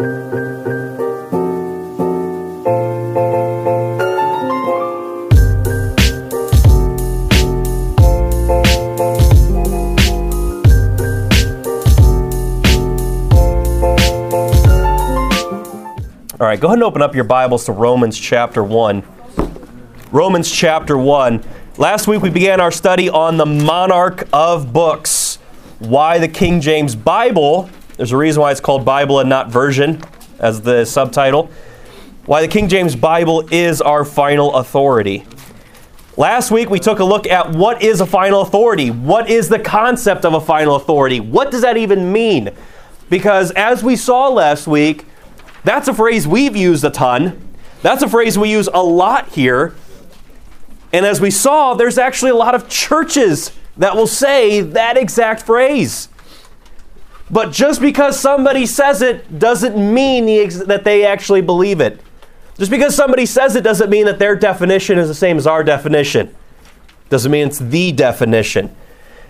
All right, go ahead and open up your Bibles to Romans chapter 1. Romans chapter 1. Last week we began our study on the monarch of books. Why the King James Bible, there's a reason why it's called Bible and not version as the subtitle. Why the King James Bible is our final authority. Last week we took a look at what is a final authority? What is the concept of a final authority? What does that even mean? Because as we saw last week, that's a phrase we've used a ton. That's a phrase we use a lot here. And as we saw, there's actually a lot of churches that will say that exact phrase. But just because somebody says it doesn't mean the ex- that they actually believe it. Just because somebody says it doesn't mean that their definition is the same as our definition. Doesn't mean it's the definition.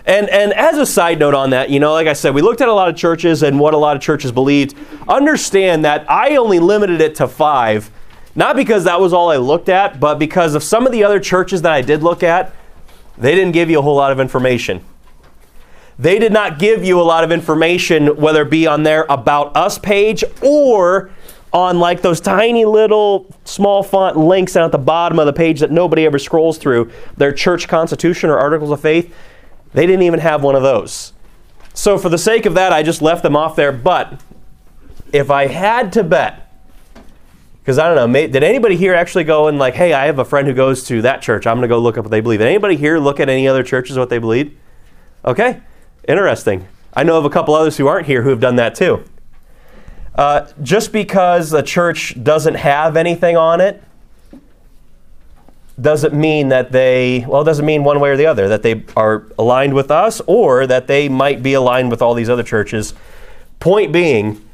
And, and as a side note on that, you know, like I said, we looked at a lot of churches and what a lot of churches believed. Understand that I only limited it to five, not because that was all I looked at, but because of some of the other churches that I did look at, they didn't give you a whole lot of information. They did not give you a lot of information, whether it be on their About Us page or on like those tiny little small font links down at the bottom of the page that nobody ever scrolls through, their church constitution or articles of faith. They didn't even have one of those. So, for the sake of that, I just left them off there. But if I had to bet, because I don't know, may, did anybody here actually go and like, hey, I have a friend who goes to that church. I'm going to go look up what they believe. Did anybody here look at any other churches what they believe? Okay, interesting. I know of a couple others who aren't here who have done that too. Uh, just because a church doesn't have anything on it doesn't mean that they, well, it doesn't mean one way or the other, that they are aligned with us or that they might be aligned with all these other churches. Point being,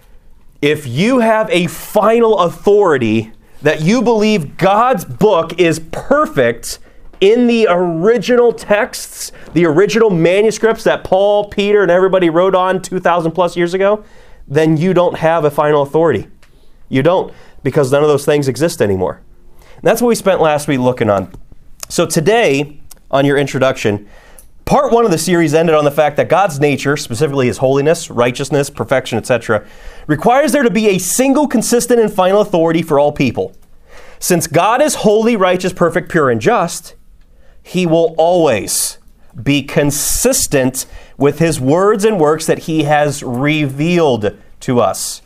if you have a final authority that you believe God's book is perfect in the original texts, the original manuscripts that Paul, Peter, and everybody wrote on 2,000 plus years ago, then you don't have a final authority. You don't, because none of those things exist anymore. And that's what we spent last week looking on. So today, on your introduction, part one of the series ended on the fact that God's nature, specifically his holiness, righteousness, perfection, etc., requires there to be a single, consistent, and final authority for all people. Since God is holy, righteous, perfect, pure, and just, he will always be consistent with his words and works that he has revealed to us.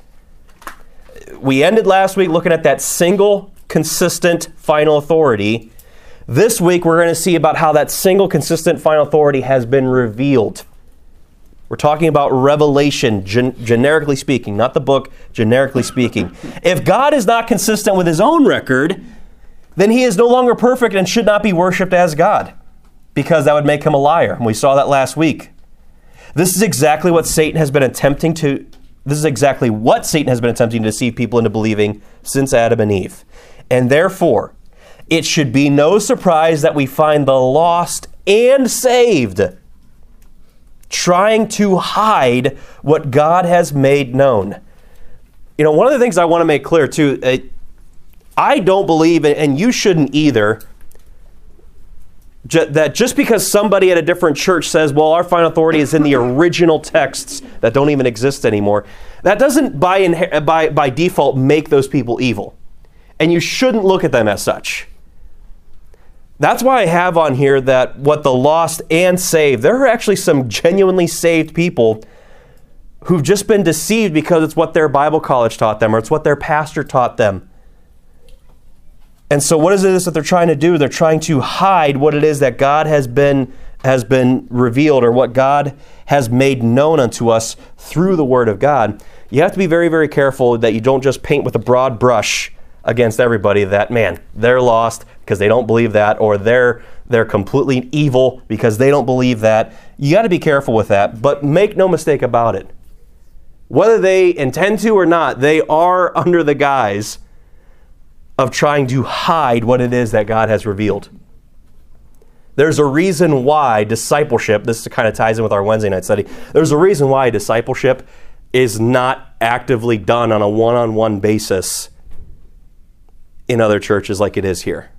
We ended last week looking at that single consistent final authority. This week, we're going to see about how that single consistent final authority has been revealed. We're talking about revelation, gen- generically speaking, not the book, generically speaking. If God is not consistent with his own record, then he is no longer perfect and should not be worshiped as God, because that would make him a liar. And we saw that last week. This is exactly what Satan has been attempting to this is exactly what Satan has been attempting to deceive people into believing since Adam and Eve. And therefore, it should be no surprise that we find the lost and saved trying to hide what God has made known. You know, one of the things I want to make clear too, I don't believe, and you shouldn't either, that just because somebody at a different church says, well, our final authority is in the original texts that don't even exist anymore, that doesn't by, by, by default make those people evil and you shouldn't look at them as such. That's why I have on here that what the lost and saved, there are actually some genuinely saved people who've just been deceived because it's what their Bible college taught them or it's what their pastor taught them. And so what is it that they're trying to do? They're trying to hide what it is that God has been has been revealed or what God has made known unto us through the word of God. You have to be very very careful that you don't just paint with a broad brush against everybody that man they're lost because they don't believe that or they're they're completely evil because they don't believe that you got to be careful with that but make no mistake about it whether they intend to or not they are under the guise of trying to hide what it is that God has revealed there's a reason why discipleship this kind of ties in with our Wednesday night study there's a reason why discipleship is not actively done on a one on one basis in other churches like it is here.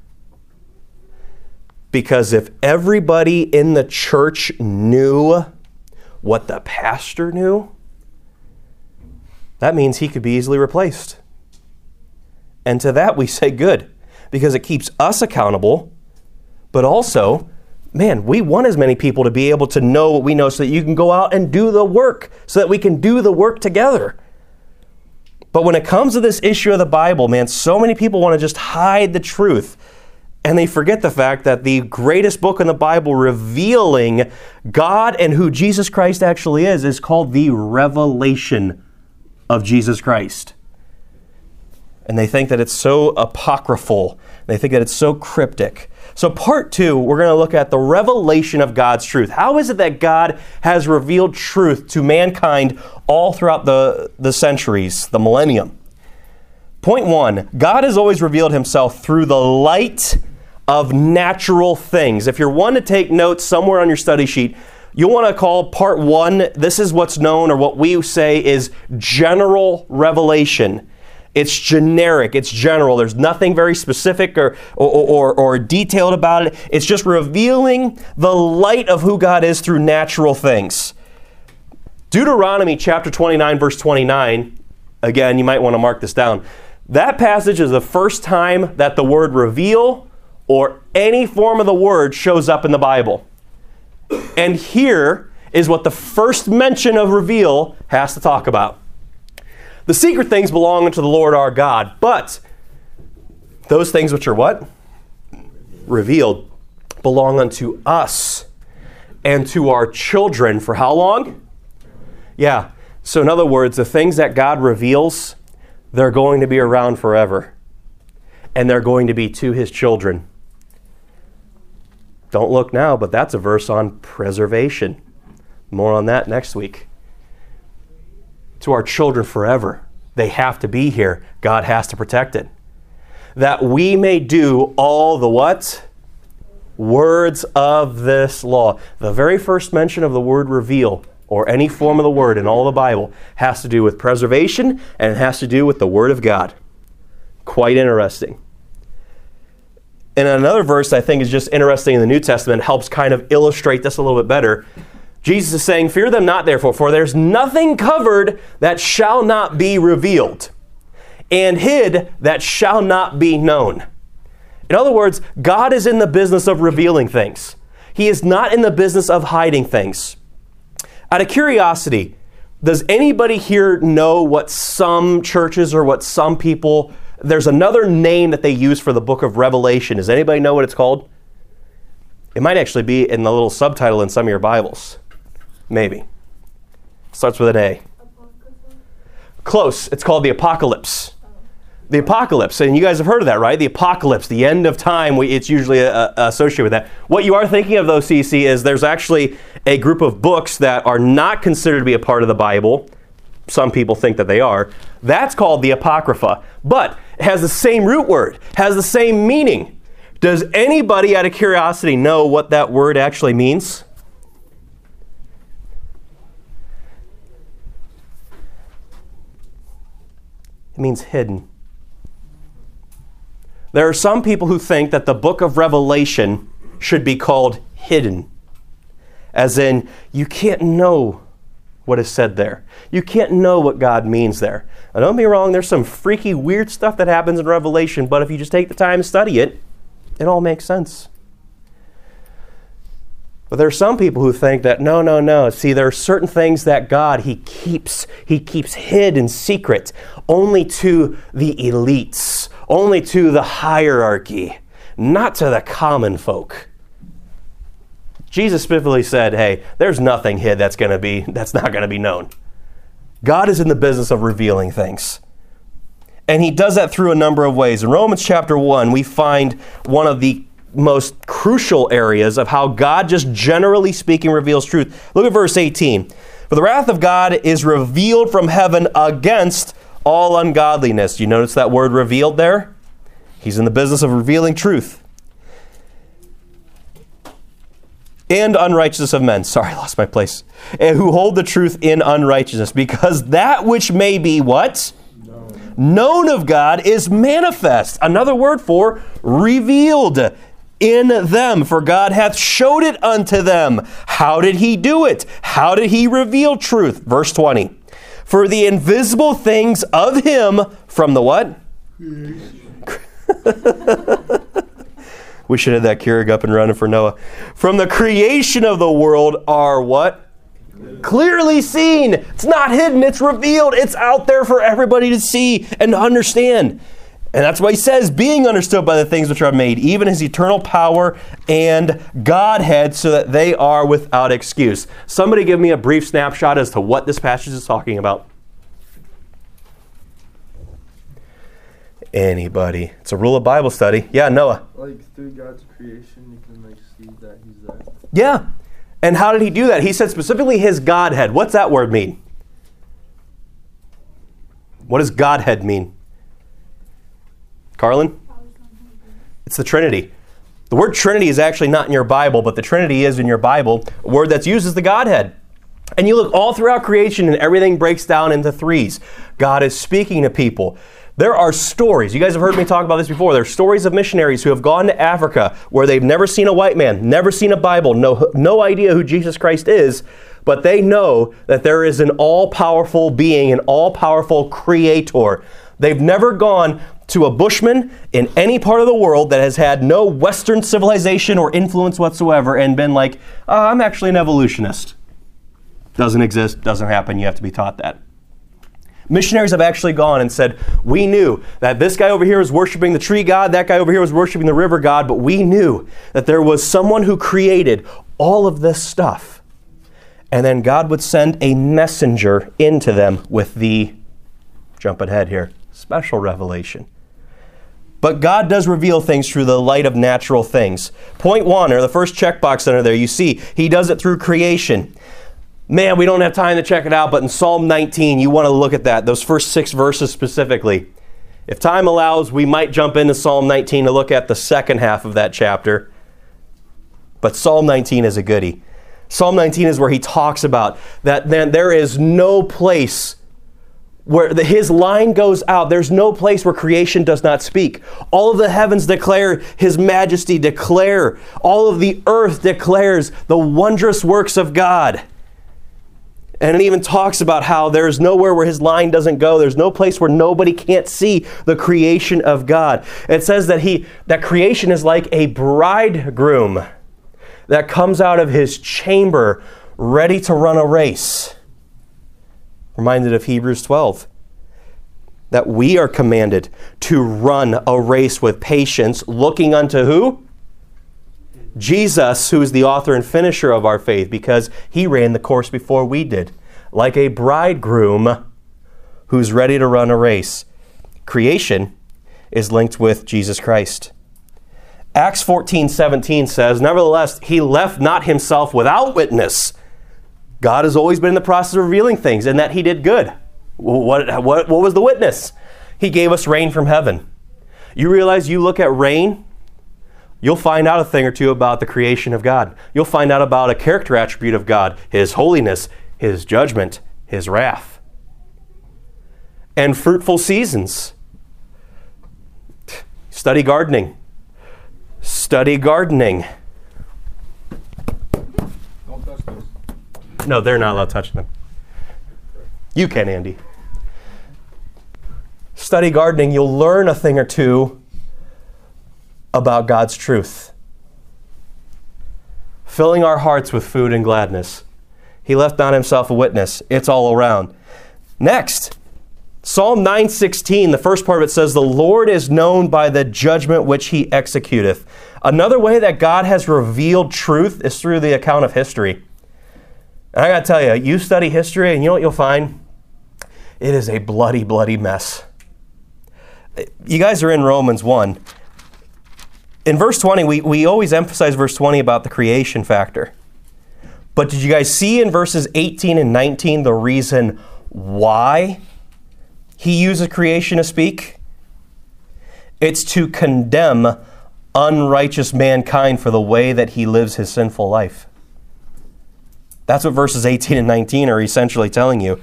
Because if everybody in the church knew what the pastor knew, that means he could be easily replaced. And to that we say good, because it keeps us accountable, but also, man, we want as many people to be able to know what we know so that you can go out and do the work, so that we can do the work together. But when it comes to this issue of the Bible, man, so many people want to just hide the truth. And they forget the fact that the greatest book in the Bible revealing God and who Jesus Christ actually is is called the Revelation of Jesus Christ. And they think that it's so apocryphal, they think that it's so cryptic. So, part two, we're going to look at the revelation of God's truth. How is it that God has revealed truth to mankind all throughout the, the centuries, the millennium? Point one God has always revealed himself through the light of natural things. If you're one to take notes somewhere on your study sheet, you'll want to call part one, this is what's known or what we say is general revelation. It's generic, it's general. There's nothing very specific or, or, or, or, detailed about it. It's just revealing the light of who God is through natural things. Deuteronomy chapter 29, verse 29, again, you might want to mark this down. That passage is the first time that the word reveal or any form of the word shows up in the Bible. And here is what the first mention of reveal has to talk about. The secret things belong unto the Lord our God, but those things which are what? Revealed belong unto us and to our children for how long? Yeah. So, in other words, the things that God reveals, they're going to be around forever. And they're going to be to his children. Don't look now, but that's a verse on preservation. More on that next week. To our children forever. They have to be here. God has to protect it. That we may do all the what? Words of this law. The very first mention of the word reveal or any form of the word in all the Bible has to do with preservation and it has to do with the Word of God. Quite interesting. And another verse I think is just interesting in the New Testament helps kind of illustrate this a little bit better. Jesus is saying, Fear them not, therefore, for there's nothing covered that shall not be revealed, and hid that shall not be known. In other words, God is in the business of revealing things, He is not in the business of hiding things. Out of curiosity, does anybody here know what some churches or what some people there's another name that they use for the book of Revelation. Does anybody know what it's called? It might actually be in the little subtitle in some of your Bibles. Maybe. Starts with an A. Close. It's called the Apocalypse. The Apocalypse, and you guys have heard of that, right? The Apocalypse, the end of time. We, it's usually uh, uh associated with that. What you are thinking of, though, CC, is there's actually a group of books that are not considered to be a part of the Bible. Some people think that they are. That's called the Apocrypha. But has the same root word, has the same meaning. Does anybody out of curiosity know what that word actually means? It means hidden. There are some people who think that the book of Revelation should be called hidden, as in, you can't know what is said there. You can't know what God means there. Now, don't be wrong, there's some freaky, weird stuff that happens in Revelation, but if you just take the time to study it, it all makes sense. But there are some people who think that no, no, no. See, there are certain things that God he keeps he keeps hid in secret only to the elites, only to the hierarchy, not to the common folk. Jesus specifically said, "Hey, there's nothing hid that's going to be that's not going to be known." God is in the business of revealing things. And he does that through a number of ways. In Romans chapter 1, we find one of the most crucial areas of how God, just generally speaking, reveals truth. Look at verse 18. For the wrath of God is revealed from heaven against all ungodliness. You notice that word revealed there? He's in the business of revealing truth. and unrighteousness of men. Sorry, I lost my place. And who hold the truth in unrighteousness, because that which may be what? Known. Known of God is manifest. Another word for revealed in them, for God hath showed it unto them. How did he do it? How did he reveal truth? Verse 20. For the invisible things of him from the what? we should have that Keurig up and running for Noah. From the creation of the world are what? Clearly seen. It's not hidden, it's revealed. It's out there for everybody to see and understand. And that's why he says, being understood by the things which are made, even his eternal power and Godhead, so that they are without excuse. Somebody give me a brief snapshot as to what this passage is talking about. Anybody? It's a rule of Bible study. Yeah, Noah. Like through God's creation, you can like see that He's there. Yeah. And how did he do that? He said specifically his Godhead. What's that word mean? What does Godhead mean? Carlin? It's the Trinity. The word Trinity is actually not in your Bible, but the Trinity is in your Bible. A word that's used is the Godhead. And you look all throughout creation and everything breaks down into threes. God is speaking to people. There are stories. You guys have heard me talk about this before. There are stories of missionaries who have gone to Africa where they've never seen a white man, never seen a Bible, no, no idea who Jesus Christ is, but they know that there is an all powerful being, an all powerful creator. They've never gone to a bushman in any part of the world that has had no Western civilization or influence whatsoever and been like, oh, I'm actually an evolutionist. Doesn't exist, doesn't happen, you have to be taught that. Missionaries have actually gone and said, We knew that this guy over here was worshiping the tree god, that guy over here was worshiping the river god, but we knew that there was someone who created all of this stuff. And then God would send a messenger into them with the, jump ahead here, special revelation. But God does reveal things through the light of natural things. Point one, or the first checkbox under there, you see, He does it through creation. Man, we don't have time to check it out, but in Psalm 19, you want to look at that, those first six verses specifically. If time allows, we might jump into Psalm 19 to look at the second half of that chapter. But Psalm 19 is a goody. Psalm 19 is where he talks about that then there is no place where the, his line goes out. There's no place where creation does not speak. All of the heavens declare his majesty, declare. All of the earth declares the wondrous works of God. And it even talks about how there's nowhere where his line doesn't go. There's no place where nobody can't see the creation of God. It says that he that creation is like a bridegroom that comes out of his chamber ready to run a race. Reminded of Hebrews 12. That we are commanded to run a race with patience, looking unto who? Jesus, who is the author and finisher of our faith, because he ran the course before we did, like a bridegroom who's ready to run a race. Creation is linked with Jesus Christ. Acts 14 17 says, Nevertheless, he left not himself without witness God has always been in the process of revealing things and that He did good. What, what, what was the witness? He gave us rain from heaven. You realize you look at rain, you'll find out a thing or two about the creation of God. You'll find out about a character attribute of God His holiness, His judgment, His wrath. And fruitful seasons. Study gardening. Study gardening. No, they're not allowed to touch them. You can, Andy. Study gardening, you'll learn a thing or two about God's truth. Filling our hearts with food and gladness. He left not himself a witness. It's all around. Next, Psalm 9:16, the first part of it says, "The Lord is known by the judgment which he executeth." Another way that God has revealed truth is through the account of history. And I got to tell you, you study history, and you know what you'll find? It is a bloody, bloody mess. You guys are in Romans 1. In verse 20, we, we always emphasize verse 20 about the creation factor. But did you guys see in verses 18 and 19 the reason why he uses creation to speak? It's to condemn unrighteous mankind for the way that he lives his sinful life. That's what verses 18 and 19 are essentially telling you.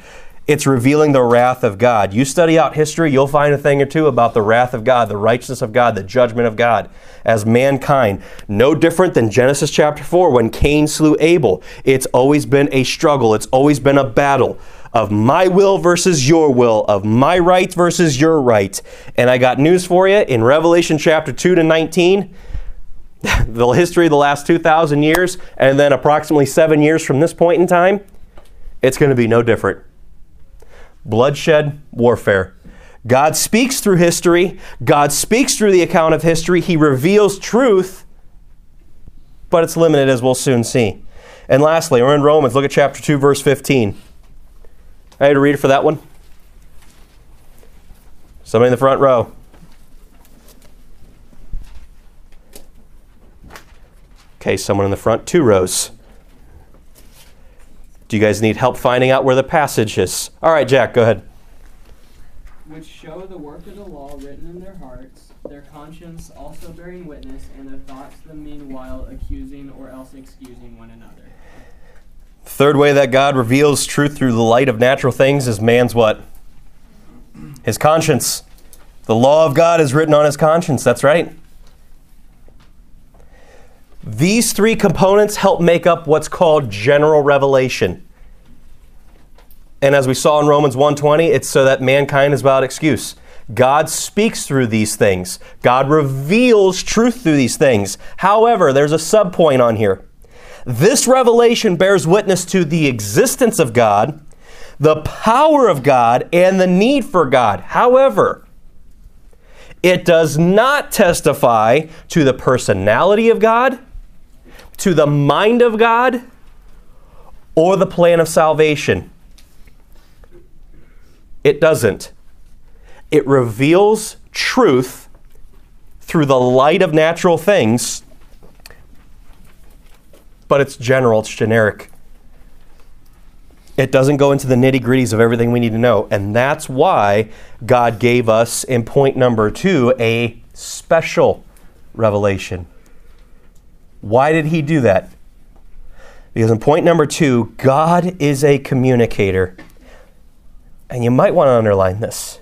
It's revealing the wrath of God. You study out history, you'll find a thing or two about the wrath of God, the righteousness of God, the judgment of God as mankind. No different than Genesis chapter 4 when Cain slew Abel. It's always been a struggle, it's always been a battle of my will versus your will, of my right versus your right. And I got news for you in Revelation chapter 2 to 19 the history of the last 2,000 years, and then approximately seven years from this point in time, it's going to be no different bloodshed, warfare. God speaks through history, God speaks through the account of history, He reveals truth, but it's limited as we'll soon see. And lastly, we're in Romans. Look at chapter 2, verse 15. I had to read it for that one. Somebody in the front row. Okay, someone in the front, two rows. Do you guys need help finding out where the passage is? All right, Jack, go ahead. Which show the work of the law written in their hearts, their conscience also bearing witness, and their thoughts the meanwhile accusing or else excusing one another. Third way that God reveals truth through the light of natural things is man's what? His conscience. The law of God is written on his conscience. That's right. These three components help make up what's called general revelation. And as we saw in Romans 1:20, it's so that mankind is without excuse. God speaks through these things. God reveals truth through these things. However, there's a subpoint on here. This revelation bears witness to the existence of God, the power of God, and the need for God. However, it does not testify to the personality of God, to the mind of God or the plan of salvation. It doesn't. It reveals truth through the light of natural things, but it's general, it's generic. It doesn't go into the nitty gritties of everything we need to know. And that's why God gave us, in point number two, a special revelation. Why did he do that? Because in point number two, God is a communicator. And you might want to underline this.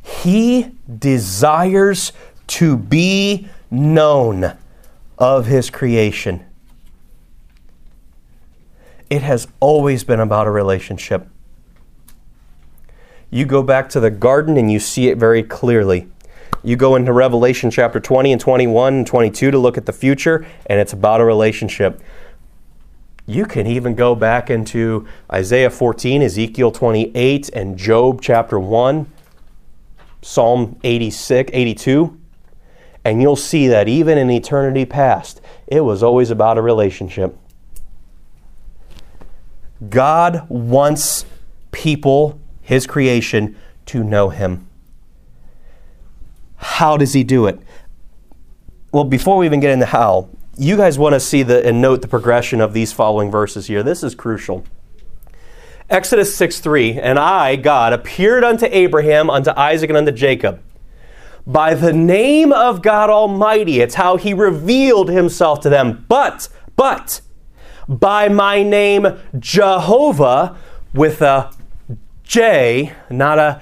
He desires to be known of his creation. It has always been about a relationship. You go back to the garden and you see it very clearly. You go into Revelation chapter 20 and 21 and 22 to look at the future, and it's about a relationship. You can even go back into Isaiah 14, Ezekiel 28, and Job chapter 1, Psalm 86, 82, and you'll see that even in eternity past, it was always about a relationship. God wants people, His creation, to know Him. How does he do it? Well, before we even get into how, you guys want to see the and note the progression of these following verses here. This is crucial. Exodus 6 3, and I, God, appeared unto Abraham, unto Isaac, and unto Jacob. By the name of God Almighty, it's how he revealed himself to them. But, but, by my name Jehovah, with a J, not a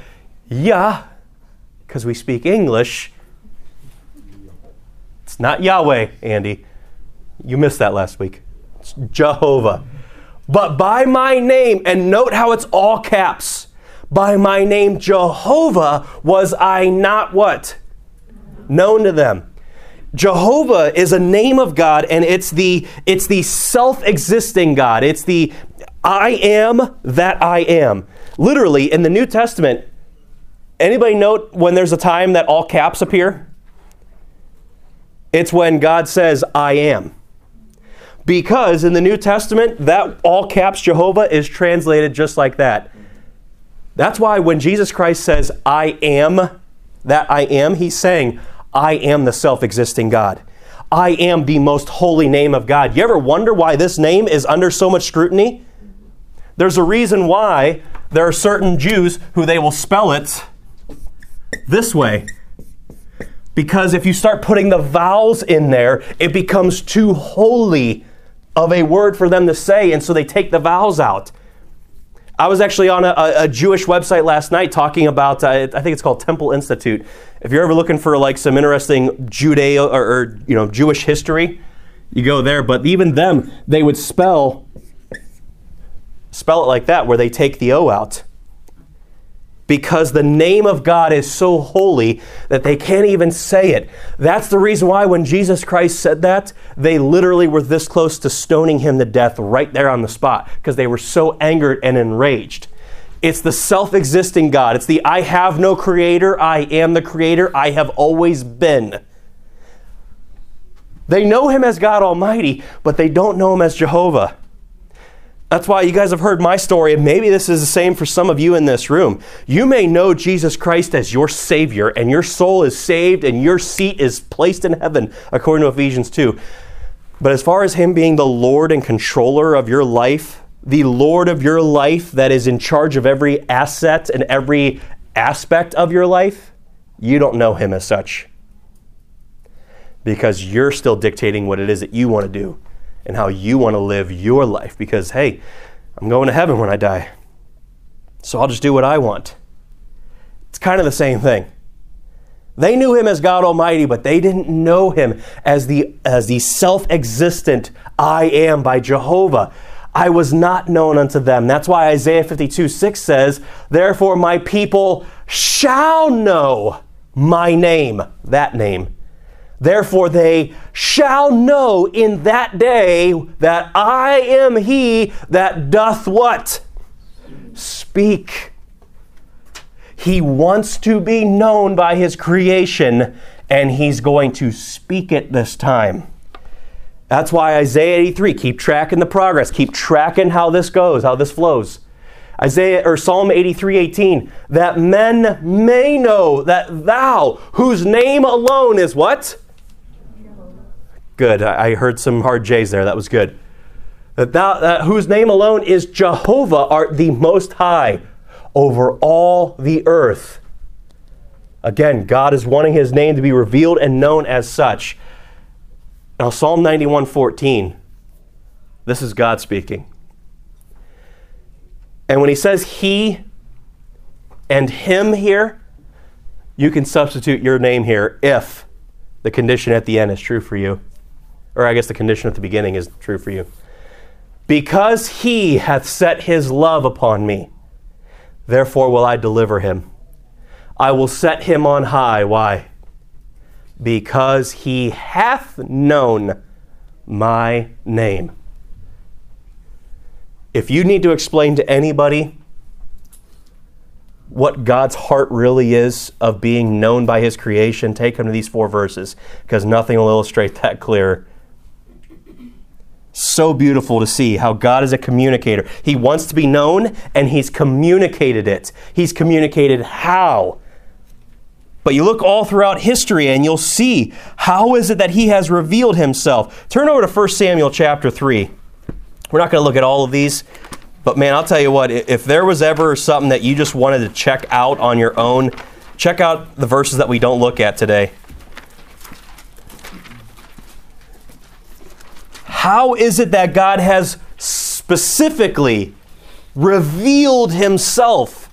Yah, because we speak English. It's not Yahweh, Andy. You missed that last week. It's Jehovah. But by my name, and note how it's all caps. By my name Jehovah was I not what? Known to them. Jehovah is a name of God and it's the it's the self-existing God. It's the I am that I am. Literally in the New Testament, Anybody note when there's a time that all caps appear? It's when God says, I am. Because in the New Testament, that all caps Jehovah is translated just like that. That's why when Jesus Christ says, I am that I am, he's saying, I am the self existing God. I am the most holy name of God. You ever wonder why this name is under so much scrutiny? There's a reason why there are certain Jews who they will spell it this way. Because if you start putting the vowels in there, it becomes too holy of a word for them to say, and so they take the vowels out. I was actually on a, a Jewish website last night talking about, uh, I think it's called Temple Institute. If you're ever looking for like some interesting Judeo or, or you know Jewish history, you go there. But even them, they would spell spell it like that, where they take the O out because the name of God is so holy that they can't even say it. That's the reason why when Jesus Christ said that, they literally were this close to stoning him to death right there on the spot because they were so angered and enraged. It's the self existing God. It's the I have no creator, I am the creator, I have always been. They know him as God Almighty, but they don't know him as Jehovah. That's why you guys have heard my story, and maybe this is the same for some of you in this room. You may know Jesus Christ as your Savior, and your soul is saved, and your seat is placed in heaven, according to Ephesians 2. But as far as Him being the Lord and controller of your life, the Lord of your life that is in charge of every asset and every aspect of your life, you don't know Him as such. Because you're still dictating what it is that you want to do and how you want to live your life because, hey, I'm going to heaven when I die. So I'll just do what I want. It's kind of the same thing. They knew him as God Almighty, but they didn't know him as the, as the self existent I am by Jehovah. I was not known unto them. That's why Isaiah 52 6 says, Therefore my people shall know my name, that name. Therefore, they shall know in that day that I am he that doth what? Speak. He wants to be known by his creation, and he's going to speak it this time. That's why Isaiah 83, keep tracking the progress, keep tracking how this goes, how this flows. Isaiah or Psalm 83 18, that men may know that thou, whose name alone is what? Good. I heard some hard J's there. That was good. That thou, whose name alone is Jehovah, art the Most High over all the earth. Again, God is wanting His name to be revealed and known as such. Now, Psalm 91 14, this is God speaking. And when He says He and Him here, you can substitute your name here if the condition at the end is true for you or I guess the condition at the beginning is true for you. Because he hath set his love upon me, therefore will I deliver him. I will set him on high. Why? Because he hath known my name. If you need to explain to anybody what God's heart really is of being known by his creation, take him to these four verses because nothing will illustrate that clearer so beautiful to see how God is a communicator. He wants to be known and He's communicated it. He's communicated how. But you look all throughout history and you'll see how is it that He has revealed Himself. Turn over to 1 Samuel chapter 3. We're not going to look at all of these, but man, I'll tell you what, if there was ever something that you just wanted to check out on your own, check out the verses that we don't look at today. How is it that God has specifically revealed himself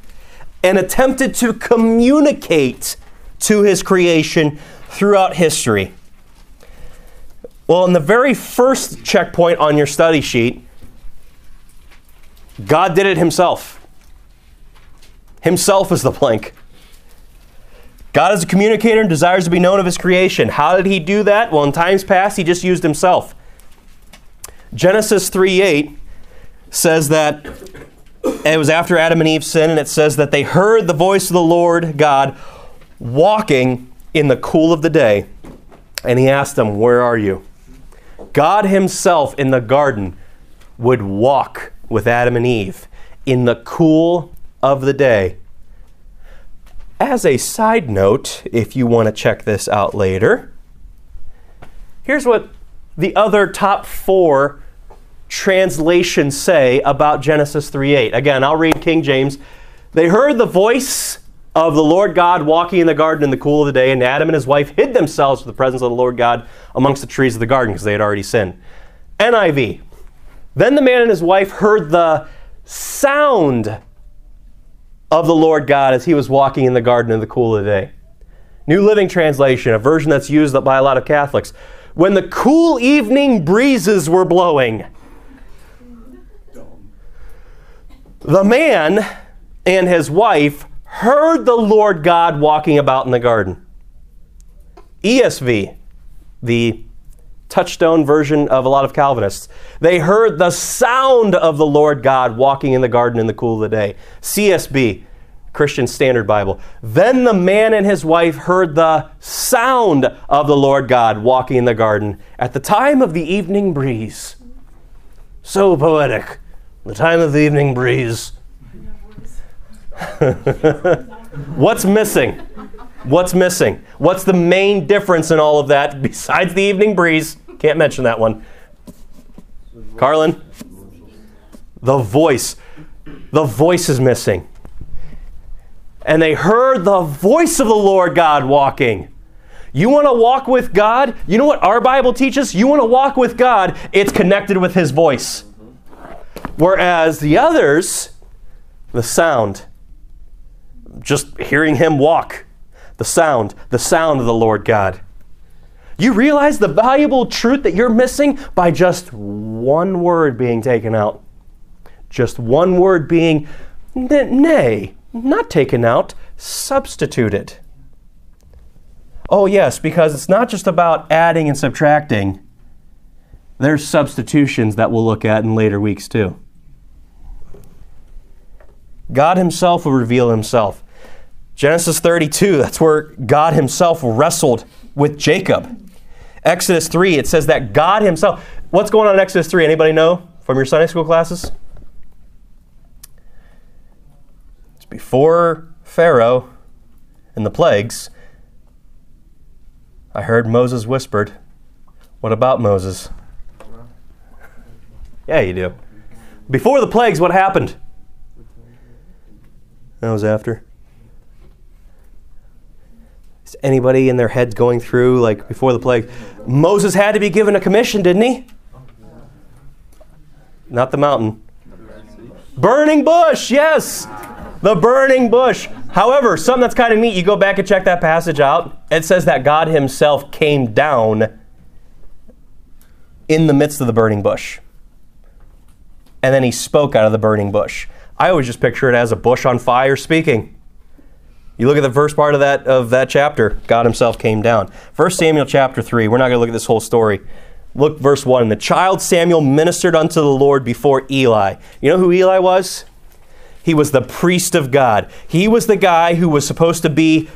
and attempted to communicate to his creation throughout history? Well, in the very first checkpoint on your study sheet, God did it himself. Himself is the blank. God is a communicator and desires to be known of his creation. How did he do that? Well, in times past, he just used himself. Genesis 3 8 says that it was after Adam and Eve sinned, and it says that they heard the voice of the Lord God walking in the cool of the day. And he asked them, Where are you? God Himself in the garden would walk with Adam and Eve in the cool of the day. As a side note, if you want to check this out later, here's what the other top four translations say about Genesis 3:8. Again, I'll read King James. They heard the voice of the Lord God walking in the garden in the cool of the day, and Adam and his wife hid themselves from the presence of the Lord God amongst the trees of the garden because they had already sinned. NIV. Then the man and his wife heard the sound of the Lord God as he was walking in the garden in the cool of the day. New Living Translation, a version that's used by a lot of Catholics. When the cool evening breezes were blowing, the man and his wife heard the Lord God walking about in the garden. ESV, the touchstone version of a lot of Calvinists. They heard the sound of the Lord God walking in the garden in the cool of the day. CSB, Christian Standard Bible. Then the man and his wife heard the sound of the Lord God walking in the garden at the time of the evening breeze. So poetic. The time of the evening breeze. What's missing? What's missing? What's the main difference in all of that besides the evening breeze? Can't mention that one. Carlin? The voice. The voice is missing. And they heard the voice of the Lord God walking. You want to walk with God? You know what our Bible teaches? You want to walk with God, it's connected with His voice. Whereas the others, the sound, just hearing Him walk, the sound, the sound of the Lord God. You realize the valuable truth that you're missing by just one word being taken out. Just one word being, nay, not taken out, substituted. Oh, yes, because it's not just about adding and subtracting. There's substitutions that we'll look at in later weeks, too. God Himself will reveal Himself. Genesis 32, that's where God Himself wrestled with Jacob. Exodus 3, it says that God Himself. What's going on in Exodus 3? Anybody know from your Sunday school classes? It's before Pharaoh and the plagues. I heard Moses whispered. What about Moses? Yeah, you do. Before the plagues, what happened? That was after. Is anybody in their heads going through, like before the plague? Moses had to be given a commission, didn't he? Not the mountain. Burning bush, yes. The burning bush. However, something that's kind of neat, you go back and check that passage out. It says that God Himself came down in the midst of the burning bush. And then He spoke out of the burning bush. I always just picture it as a bush on fire speaking. You look at the first part of that of that chapter, God himself came down. 1 Samuel chapter 3. We're not going to look at this whole story. Look verse 1. The child Samuel ministered unto the Lord before Eli. You know who Eli was? He was the priest of God. He was the guy who was supposed to be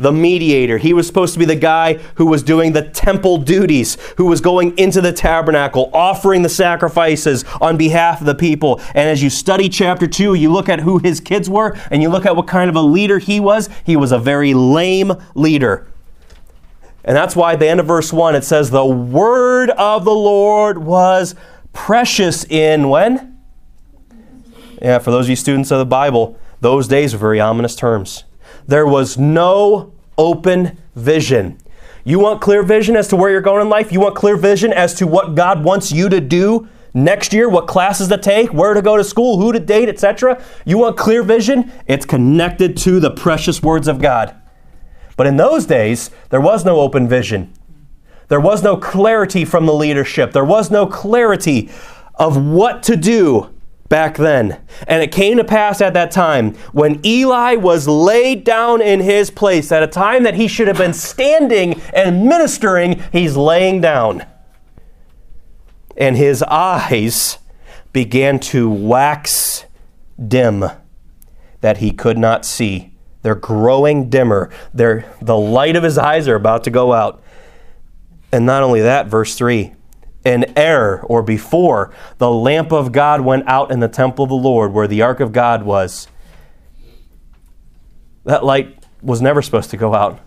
the mediator. He was supposed to be the guy who was doing the temple duties, who was going into the tabernacle, offering the sacrifices on behalf of the people. And as you study chapter 2, you look at who his kids were and you look at what kind of a leader he was. He was a very lame leader. And that's why at the end of verse 1 it says, The word of the Lord was precious in when? Yeah, for those of you students of the Bible, those days were very ominous terms. There was no open vision. You want clear vision as to where you're going in life? You want clear vision as to what God wants you to do next year, what classes to take, where to go to school, who to date, etc. You want clear vision? It's connected to the precious words of God. But in those days, there was no open vision. There was no clarity from the leadership. There was no clarity of what to do back then. And it came to pass at that time when Eli was laid down in his place, at a time that he should have been standing and ministering, he's laying down. And his eyes began to wax dim that he could not see. They're growing dimmer. They're, the light of his eyes are about to go out. And not only that, verse 3 in error or before the lamp of God went out in the temple of the Lord where the ark of God was. That light was never supposed to go out.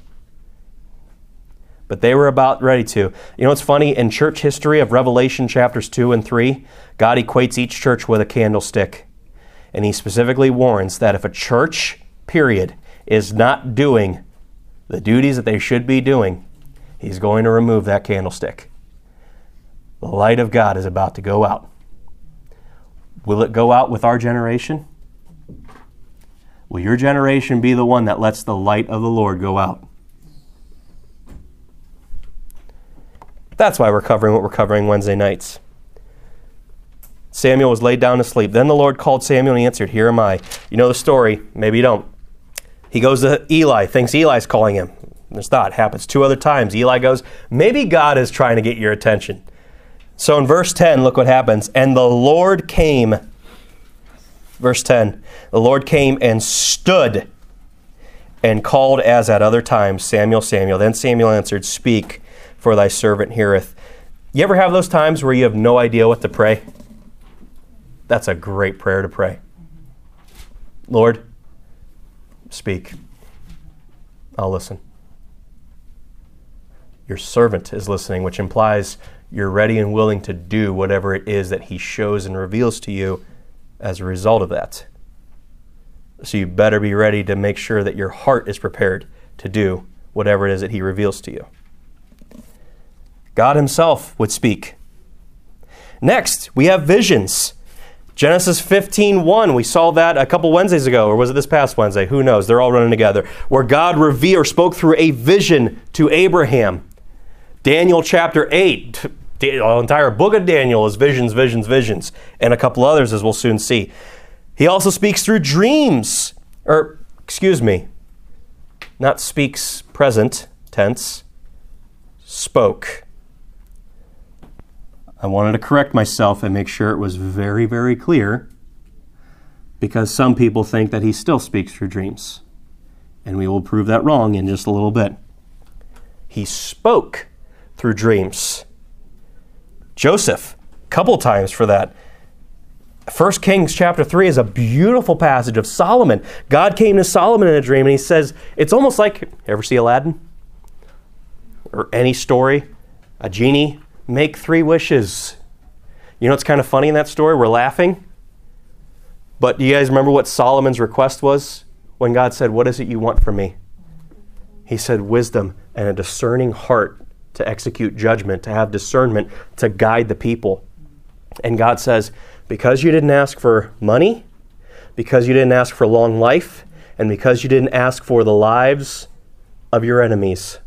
But they were about ready to. You know what's funny? In church history of Revelation chapters 2 and 3, God equates each church with a candlestick. And he specifically warns that if a church, period, is not doing the duties that they should be doing, he's going to remove that candlestick. The light of God is about to go out. Will it go out with our generation? Will your generation be the one that lets the light of the Lord go out? That's why we're covering what we're covering Wednesday nights. Samuel was laid down to sleep. Then the Lord called Samuel and he answered, Here am I. You know the story. Maybe you don't. He goes to Eli, thinks Eli's calling him. Not. It happens two other times. Eli goes, Maybe God is trying to get your attention. So in verse 10, look what happens. And the Lord came. Verse 10 The Lord came and stood and called as at other times, Samuel, Samuel. Then Samuel answered, Speak, for thy servant heareth. You ever have those times where you have no idea what to pray? That's a great prayer to pray. Lord, speak. I'll listen. Your servant is listening, which implies you're ready and willing to do whatever it is that He shows and reveals to you as a result of that. So you better be ready to make sure that your heart is prepared to do whatever it is that He reveals to you. God Himself would speak. Next, we have visions. Genesis 15:1, we saw that a couple Wednesdays ago, or was it this past Wednesday? Who knows? They're all running together. Where God revealed or spoke through a vision to Abraham. Daniel chapter 8, the entire book of Daniel is visions, visions, visions, and a couple others as we'll soon see. He also speaks through dreams, or excuse me, not speaks present tense, spoke. I wanted to correct myself and make sure it was very, very clear because some people think that he still speaks through dreams. And we will prove that wrong in just a little bit. He spoke through dreams. Joseph, a couple times for that. 1 Kings chapter 3 is a beautiful passage of Solomon. God came to Solomon in a dream and he says, it's almost like, ever see Aladdin? Or any story? A genie make three wishes. You know what's kind of funny in that story? We're laughing. But do you guys remember what Solomon's request was when God said, What is it you want from me? He said, Wisdom and a discerning heart to execute judgment, to have discernment, to guide the people. And God says, Because you didn't ask for money, because you didn't ask for long life, and because you didn't ask for the lives of your enemies,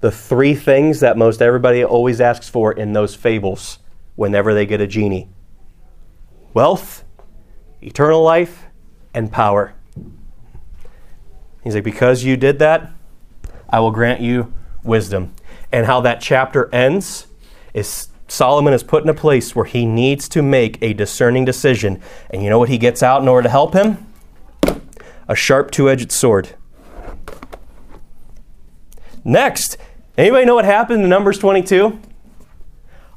the three things that most everybody always asks for in those fables whenever they get a genie wealth, eternal life, and power. He's like, Because you did that, I will grant you wisdom. And how that chapter ends is Solomon is put in a place where he needs to make a discerning decision. And you know what he gets out in order to help him? A sharp two edged sword. Next, Anybody know what happened in Numbers 22?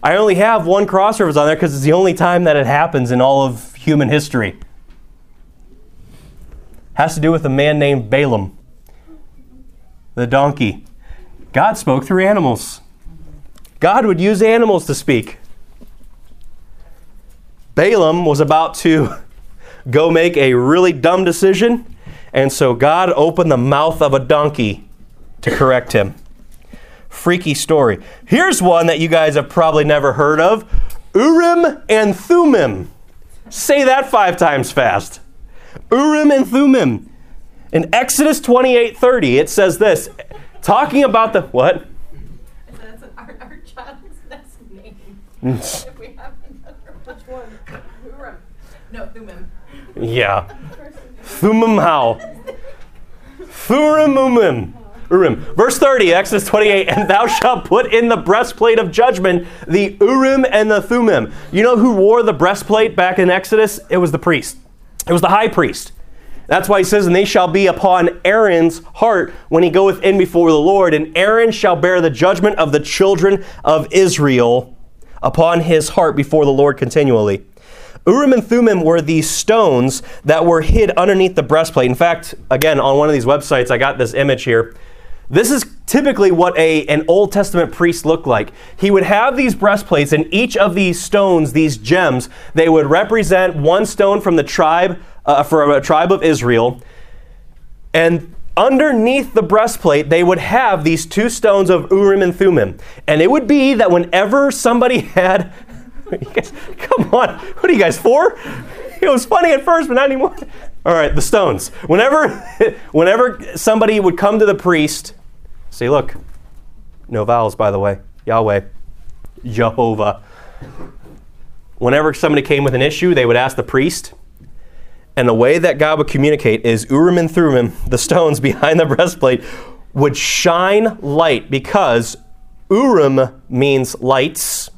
I only have one cross reference on there because it's the only time that it happens in all of human history. Has to do with a man named Balaam, the donkey. God spoke through animals. God would use animals to speak. Balaam was about to go make a really dumb decision, and so God opened the mouth of a donkey to correct him freaky story. Here's one that you guys have probably never heard of Urim and Thummim. Say that five times fast. Urim and Thummim. In Exodus 28:30, it says this, talking about the what? That's an our, our child's next name. Mm. if we have another which one? Urim. No, Thummim. Yeah. Thummim how? Thurim Umim. Urim. Verse 30, Exodus 28, and thou shalt put in the breastplate of judgment the Urim and the Thummim. You know who wore the breastplate back in Exodus? It was the priest. It was the high priest. That's why he says, And they shall be upon Aaron's heart when he goeth in before the Lord, and Aaron shall bear the judgment of the children of Israel upon his heart before the Lord continually. Urim and Thummim were these stones that were hid underneath the breastplate. In fact, again, on one of these websites, I got this image here. This is typically what a, an Old Testament priest looked like. He would have these breastplates, and each of these stones, these gems, they would represent one stone from the tribe, uh, for a tribe of Israel. And underneath the breastplate, they would have these two stones of Urim and Thummim. And it would be that whenever somebody had guys, come on. What are you guys for? It was funny at first, but not anymore. All right, the stones. Whenever, whenever somebody would come to the priest, say, "Look, no vowels, by the way. Yahweh, Jehovah." Whenever somebody came with an issue, they would ask the priest, and the way that God would communicate is Urim and Thummim, the stones behind the breastplate, would shine light because Urim means lights,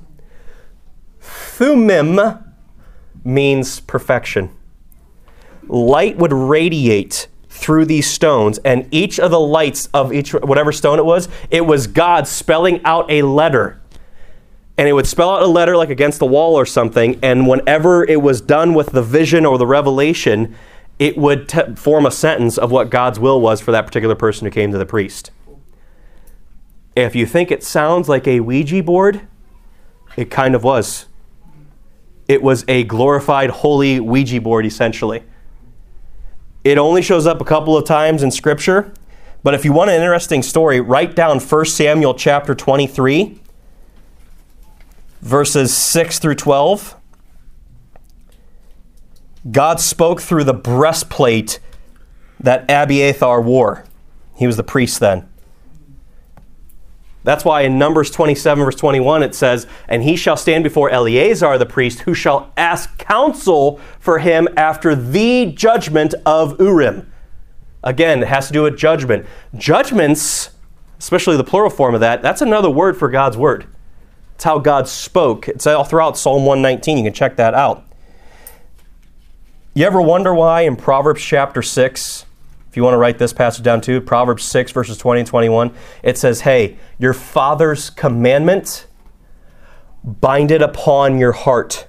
Thummim means perfection. Light would radiate through these stones, and each of the lights of each whatever stone it was, it was God spelling out a letter. And it would spell out a letter like against the wall or something, and whenever it was done with the vision or the revelation, it would t- form a sentence of what God's will was for that particular person who came to the priest. If you think it sounds like a Ouija board, it kind of was. It was a glorified holy Ouija board, essentially. It only shows up a couple of times in Scripture, but if you want an interesting story, write down 1 Samuel chapter 23, verses 6 through 12. God spoke through the breastplate that Abiathar wore. He was the priest then. That's why in Numbers 27, verse 21, it says, And he shall stand before Eleazar the priest, who shall ask counsel for him after the judgment of Urim. Again, it has to do with judgment. Judgments, especially the plural form of that, that's another word for God's word. It's how God spoke. It's all throughout Psalm 119. You can check that out. You ever wonder why in Proverbs chapter 6, if you want to write this passage down too, Proverbs 6, verses 20 and 21, it says, Hey, your father's commandment, bind it upon your heart.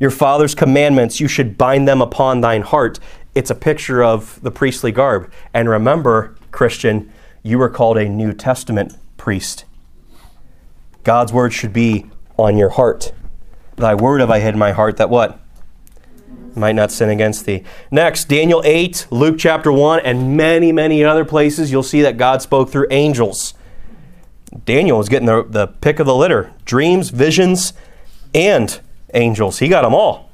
Your father's commandments, you should bind them upon thine heart. It's a picture of the priestly garb. And remember, Christian, you were called a New Testament priest. God's word should be on your heart. Thy word have I hid in my heart that what? Might not sin against thee. Next, Daniel 8, Luke chapter 1, and many, many other places you'll see that God spoke through angels. Daniel was getting the, the pick of the litter dreams, visions, and angels. He got them all.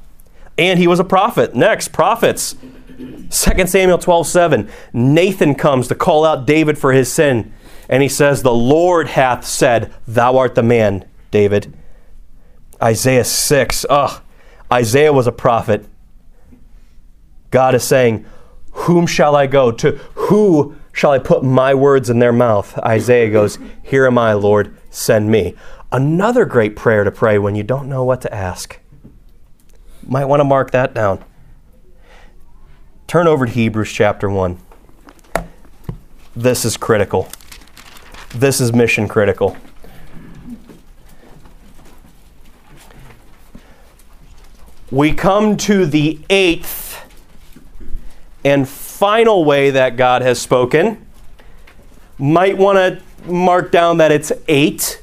And he was a prophet. Next, prophets. 2 Samuel 12, 7. Nathan comes to call out David for his sin. And he says, The Lord hath said, Thou art the man, David. Isaiah 6. Ugh. Isaiah was a prophet. God is saying, Whom shall I go? To who shall I put my words in their mouth? Isaiah goes, Here am I, Lord, send me. Another great prayer to pray when you don't know what to ask. Might want to mark that down. Turn over to Hebrews chapter 1. This is critical. This is mission critical. We come to the eighth and final way that God has spoken. Might want to mark down that it's eight,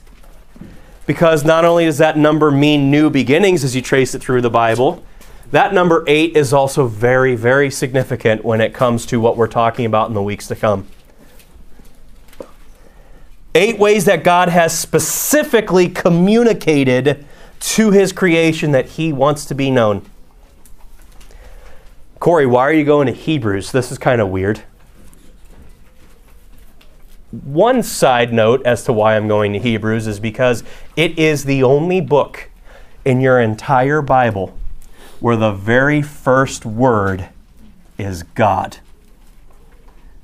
because not only does that number mean new beginnings as you trace it through the Bible, that number eight is also very, very significant when it comes to what we're talking about in the weeks to come. Eight ways that God has specifically communicated to his creation that he wants to be known. Corey, why are you going to Hebrews? This is kind of weird. One side note as to why I'm going to Hebrews is because it is the only book in your entire Bible where the very first word is God.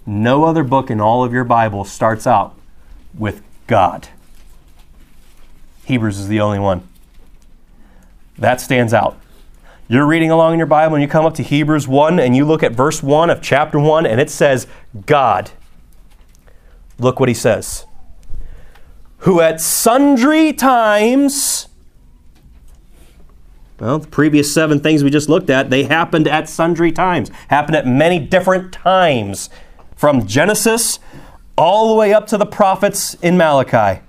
No other book in all of your Bible starts out with God. Hebrews is the only one. That stands out. You're reading along in your Bible and you come up to Hebrews 1 and you look at verse 1 of chapter 1 and it says, God. Look what he says. Who at sundry times, well, the previous seven things we just looked at, they happened at sundry times, happened at many different times, from Genesis all the way up to the prophets in Malachi.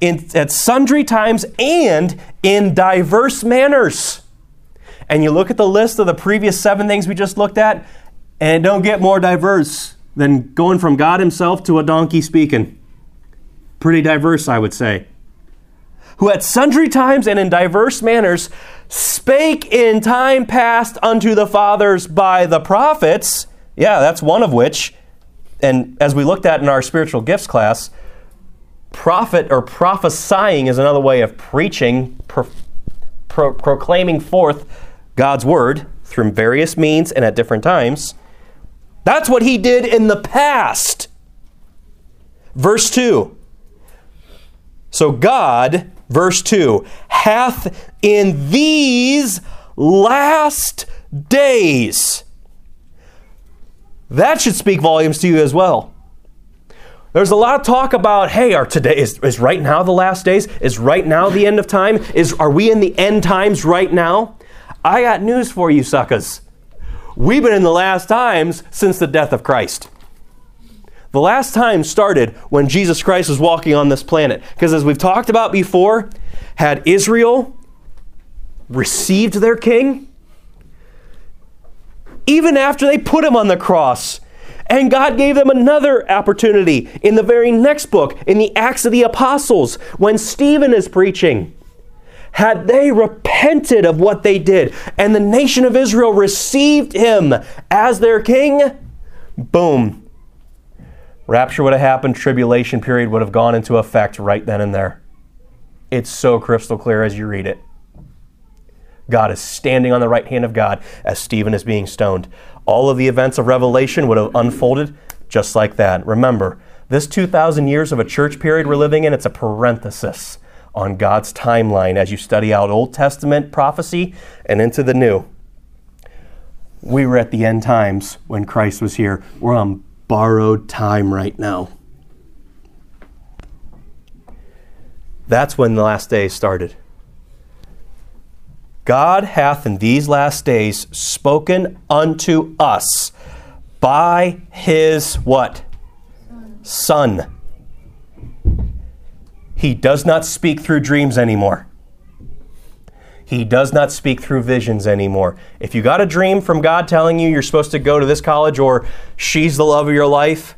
In, at sundry times and in diverse manners. And you look at the list of the previous seven things we just looked at, and don't get more diverse than going from God Himself to a donkey speaking. Pretty diverse, I would say. who at sundry times and in diverse manners spake in time past unto the fathers by the prophets. Yeah, that's one of which. And as we looked at in our spiritual gifts class, prophet or prophesying is another way of preaching, pro- pro- proclaiming forth God's word through various means and at different times. That's what he did in the past. Verse 2. So God, verse 2, hath in these last days. That should speak volumes to you as well. There's a lot of talk about, hey, are today is, is right now the last days? Is right now the end of time? Is are we in the end times right now? I got news for you, suckers. We've been in the last times since the death of Christ. The last time started when Jesus Christ was walking on this planet. Because as we've talked about before, had Israel received their king, even after they put him on the cross, and God gave them another opportunity in the very next book, in the Acts of the Apostles, when Stephen is preaching. Had they repented of what they did and the nation of Israel received him as their king, boom. Rapture would have happened, tribulation period would have gone into effect right then and there. It's so crystal clear as you read it. God is standing on the right hand of God as Stephen is being stoned. All of the events of Revelation would have unfolded just like that. Remember, this 2,000 years of a church period we're living in, it's a parenthesis on God's timeline as you study out Old Testament prophecy and into the New. We were at the end times when Christ was here. We're on borrowed time right now. That's when the last days started. God hath in these last days spoken unto us by his what? Son. Son. He does not speak through dreams anymore. He does not speak through visions anymore. If you got a dream from God telling you you're supposed to go to this college or she's the love of your life,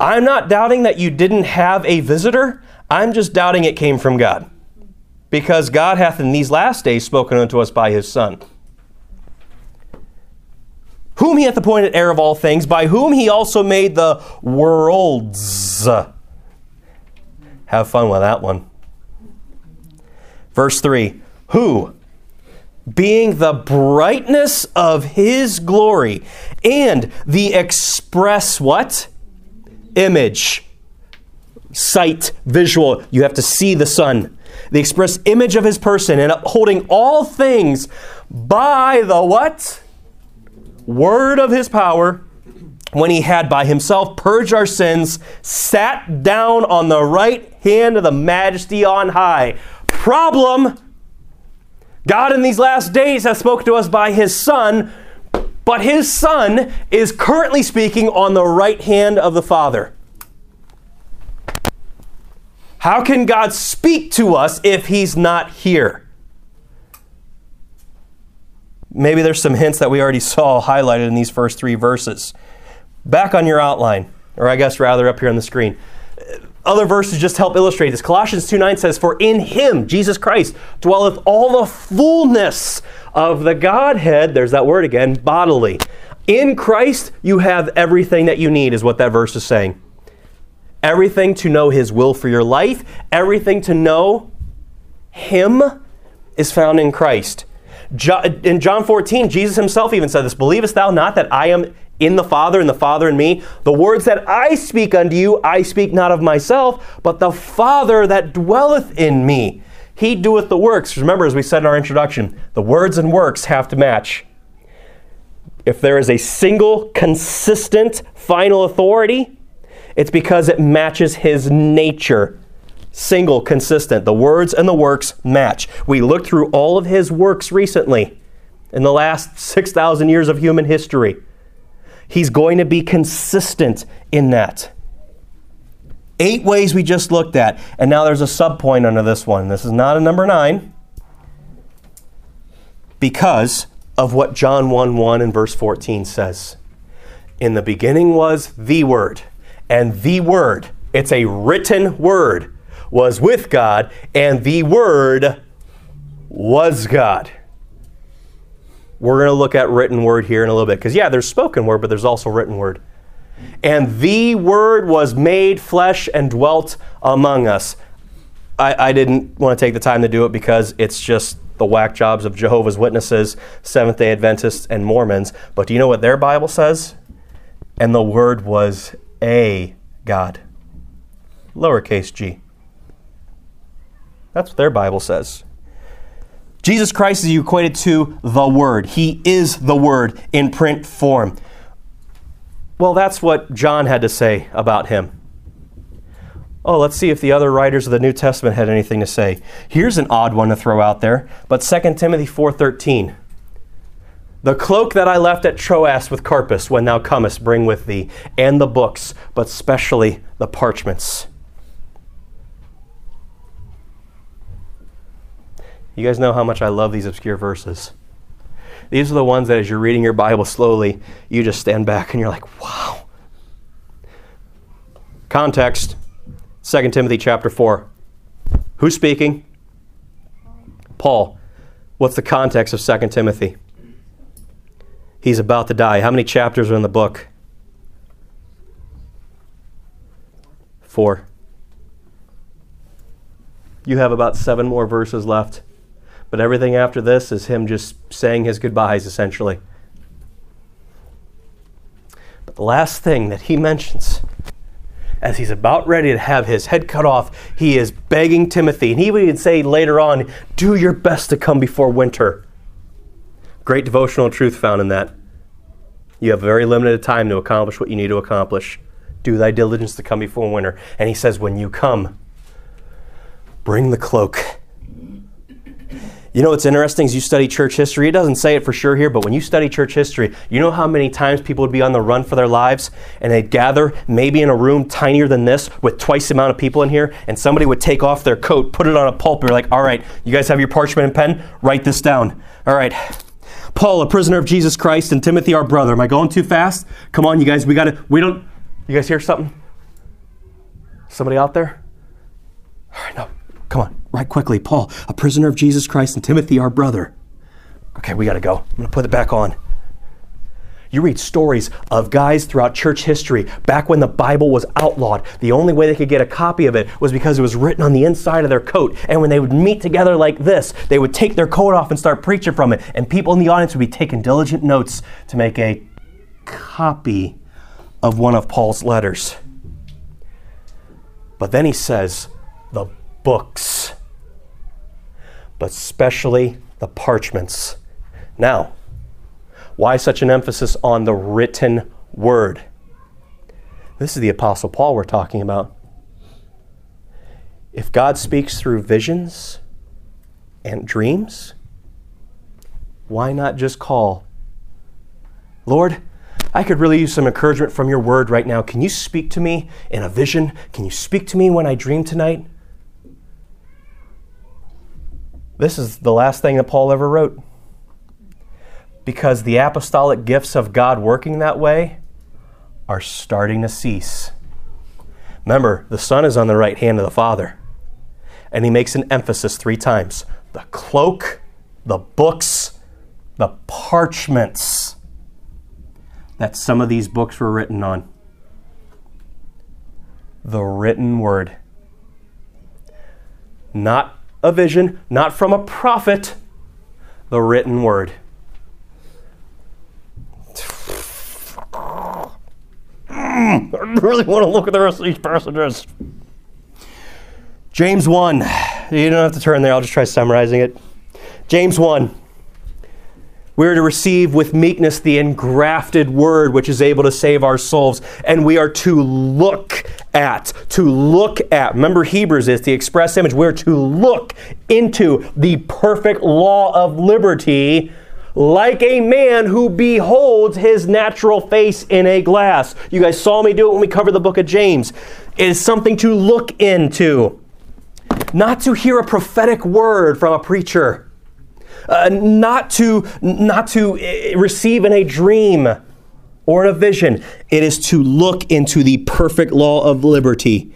I'm not doubting that you didn't have a visitor. I'm just doubting it came from God. Because God hath in these last days spoken unto us by his Son. Whom he hath appointed heir of all things, by whom he also made the worlds. Have fun with that one. Verse 3 Who, being the brightness of his glory and the express what? Image. Sight, visual. You have to see the Son. The express image of his person and upholding all things by the what? Word of his power when he had by himself purged our sins, sat down on the right hand of the majesty on high. Problem God in these last days has spoken to us by his Son, but his Son is currently speaking on the right hand of the Father. How can God speak to us if he's not here? Maybe there's some hints that we already saw highlighted in these first three verses. Back on your outline, or I guess rather up here on the screen. Other verses just help illustrate this. Colossians 2 9 says, For in him, Jesus Christ, dwelleth all the fullness of the Godhead, there's that word again, bodily. In Christ, you have everything that you need, is what that verse is saying. Everything to know his will for your life, everything to know him is found in Christ. In John 14, Jesus himself even said this Believest thou not that I am in the Father and the Father in me. The words that I speak unto you, I speak not of myself, but the Father that dwelleth in me. He doeth the works. Remember, as we said in our introduction, the words and works have to match. If there is a single, consistent, final authority, it's because it matches his nature. Single, consistent. The words and the works match. We looked through all of his works recently in the last 6,000 years of human history. He's going to be consistent in that. Eight ways we just looked at, and now there's a subpoint under this one. This is not a number nine because of what John 1 1 and verse 14 says. In the beginning was the Word, and the Word, it's a written word, was with God, and the Word was God. We're going to look at written word here in a little bit because, yeah, there's spoken word, but there's also written word. And the Word was made flesh and dwelt among us. I, I didn't want to take the time to do it because it's just the whack jobs of Jehovah's Witnesses, Seventh day Adventists, and Mormons. But do you know what their Bible says? And the Word was a God. Lowercase g. That's what their Bible says. Jesus Christ is equated to the Word. He is the Word in print form. Well, that's what John had to say about him. Oh, let's see if the other writers of the New Testament had anything to say. Here's an odd one to throw out there, but 2 Timothy 4:13. The cloak that I left at Troas with Carpus when thou comest bring with thee, and the books, but specially the parchments. You guys know how much I love these obscure verses. These are the ones that as you're reading your Bible slowly, you just stand back and you're like, wow. Context 2 Timothy chapter 4. Who's speaking? Paul. What's the context of 2 Timothy? He's about to die. How many chapters are in the book? Four. You have about seven more verses left. But everything after this is him just saying his goodbyes, essentially. But the last thing that he mentions as he's about ready to have his head cut off, he is begging Timothy. And he would say later on, Do your best to come before winter. Great devotional truth found in that. You have very limited time to accomplish what you need to accomplish. Do thy diligence to come before winter. And he says, When you come, bring the cloak you know what's interesting is you study church history. It doesn't say it for sure here, but when you study church history, you know how many times people would be on the run for their lives and they'd gather maybe in a room tinier than this with twice the amount of people in here, and somebody would take off their coat, put it on a pulpit, and like, all right, you guys have your parchment and pen? Write this down. All right. Paul, a prisoner of Jesus Christ, and Timothy, our brother. Am I going too fast? Come on, you guys. We got to, we don't, you guys hear something? Somebody out there? All right, no. Come on, right quickly. Paul, a prisoner of Jesus Christ, and Timothy, our brother. Okay, we got to go. I'm going to put it back on. You read stories of guys throughout church history, back when the Bible was outlawed. The only way they could get a copy of it was because it was written on the inside of their coat. And when they would meet together like this, they would take their coat off and start preaching from it. And people in the audience would be taking diligent notes to make a copy of one of Paul's letters. But then he says, the books, but especially the parchments. Now, why such an emphasis on the written word? This is the Apostle Paul we're talking about. If God speaks through visions and dreams, why not just call? Lord, I could really use some encouragement from your word right now. Can you speak to me in a vision? Can you speak to me when I dream tonight? This is the last thing that Paul ever wrote. Because the apostolic gifts of God working that way are starting to cease. Remember, the Son is on the right hand of the Father. And he makes an emphasis three times the cloak, the books, the parchments that some of these books were written on. The written word. Not a vision, not from a prophet, the written word. I really want to look at the rest of these passages. James 1. You don't have to turn there, I'll just try summarizing it. James 1. We are to receive with meekness the engrafted word which is able to save our souls. And we are to look at, to look at. Remember, Hebrews is the express image. We're to look into the perfect law of liberty like a man who beholds his natural face in a glass. You guys saw me do it when we covered the book of James. It is something to look into, not to hear a prophetic word from a preacher uh, not to not to uh, receive in a dream or in a vision. It is to look into the perfect law of liberty.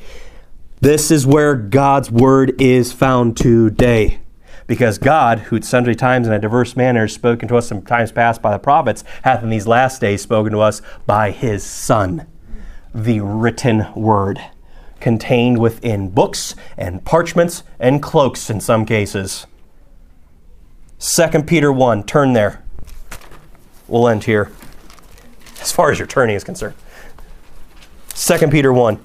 This is where God's word is found today. Because God, who at sundry times in a diverse manner has spoken to us in times past by the prophets, hath in these last days spoken to us by his Son, the written word, contained within books and parchments and cloaks in some cases. 2 Peter 1, turn there. We'll end here, as far as your turning is concerned. 2 Peter 1.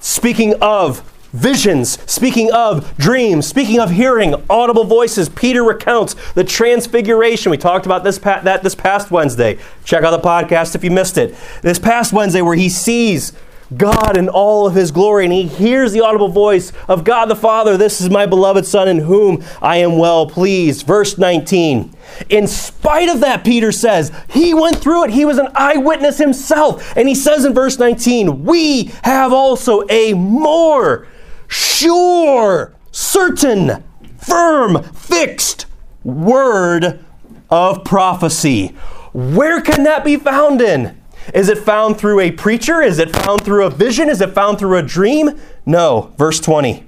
Speaking of visions, speaking of dreams, speaking of hearing audible voices, Peter recounts the transfiguration. We talked about this pa- that this past Wednesday. Check out the podcast if you missed it. This past Wednesday, where he sees God in all of his glory, and he hears the audible voice of God the Father This is my beloved Son, in whom I am well pleased. Verse 19. In spite of that, Peter says, he went through it. He was an eyewitness himself. And he says in verse 19, We have also a more sure, certain, firm, fixed word of prophecy. Where can that be found in? Is it found through a preacher? Is it found through a vision? Is it found through a dream? No. Verse 20.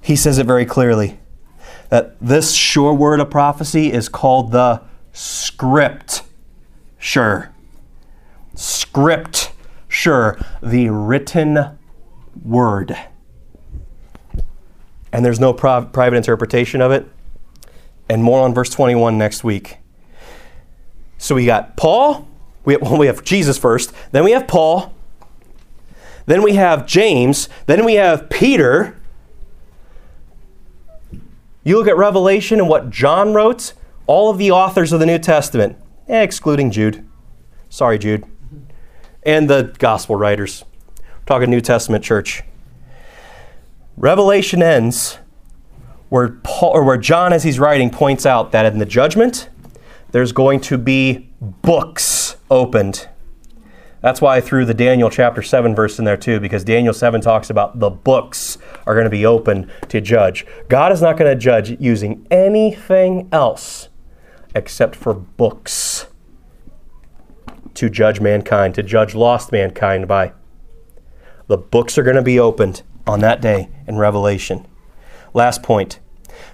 He says it very clearly that this sure word of prophecy is called the script. Sure. Script. Sure. The written word. And there's no prov- private interpretation of it. And more on verse 21 next week. So we got Paul we have, well, we have Jesus first, then we have Paul, then we have James, then we have Peter. You look at Revelation and what John wrote, all of the authors of the New Testament, eh, excluding Jude. Sorry, Jude. And the gospel writers. We're talking New Testament church. Revelation ends where Paul or where John as he's writing points out that in the judgment there's going to be books opened. That's why I threw the Daniel chapter 7 verse in there too, because Daniel 7 talks about the books are going to be open to judge. God is not going to judge using anything else except for books to judge mankind, to judge lost mankind by. The books are going to be opened on that day in Revelation. Last point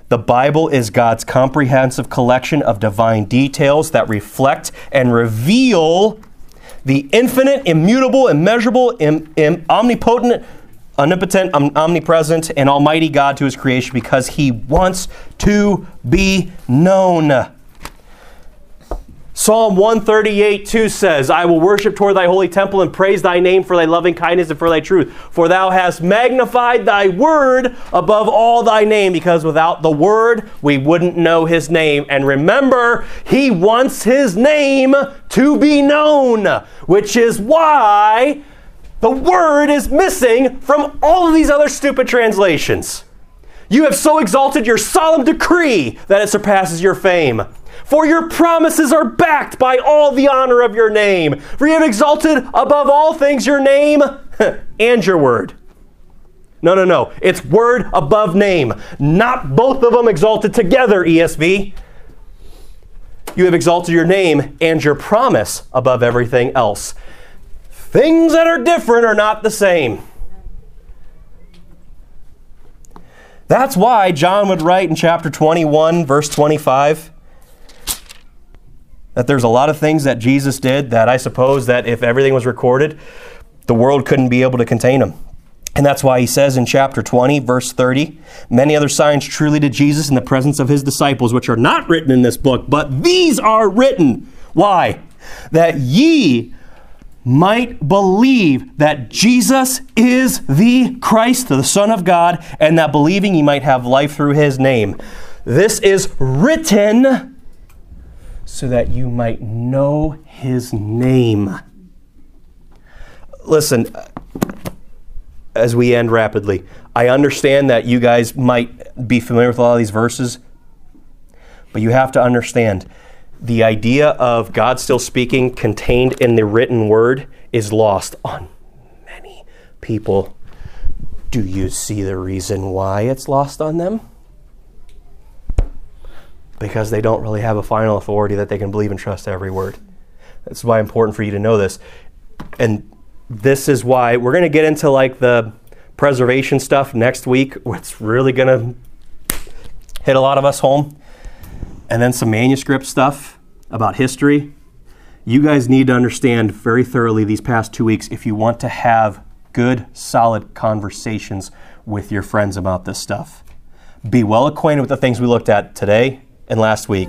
the Bible is God's comprehensive collection of divine details that reflect and reveal the infinite, immutable, immeasurable, Im- Im- omnipotent, omnipotent, um, omnipresent, and almighty God to his creation because he wants to be known. Psalm 138 2 says, I will worship toward thy holy temple and praise thy name for thy loving kindness and for thy truth. For thou hast magnified thy word above all thy name, because without the word we wouldn't know his name. And remember, he wants his name to be known, which is why the word is missing from all of these other stupid translations. You have so exalted your solemn decree that it surpasses your fame. For your promises are backed by all the honor of your name. For you have exalted above all things your name and your word. No, no, no. It's word above name, not both of them exalted together, ESV. You have exalted your name and your promise above everything else. Things that are different are not the same. That's why John would write in chapter 21, verse 25 that there's a lot of things that Jesus did that I suppose that if everything was recorded, the world couldn't be able to contain them. And that's why he says in chapter 20, verse 30, many other signs truly did Jesus in the presence of his disciples, which are not written in this book, but these are written. Why? That ye might believe that Jesus is the Christ, the Son of God, and that believing ye might have life through his name. This is written so that you might know his name. Listen, uh, as we end rapidly, I understand that you guys might be familiar with a lot of these verses, but you have to understand the idea of God still speaking contained in the written word is lost on many people. Do you see the reason why it's lost on them? Because they don't really have a final authority that they can believe and trust every word. That's why important for you to know this. And this is why we're going to get into like the preservation stuff next week. It's really going to hit a lot of us home. And then some manuscript stuff about history. You guys need to understand very thoroughly these past two weeks if you want to have good, solid conversations with your friends about this stuff. Be well acquainted with the things we looked at today and last week.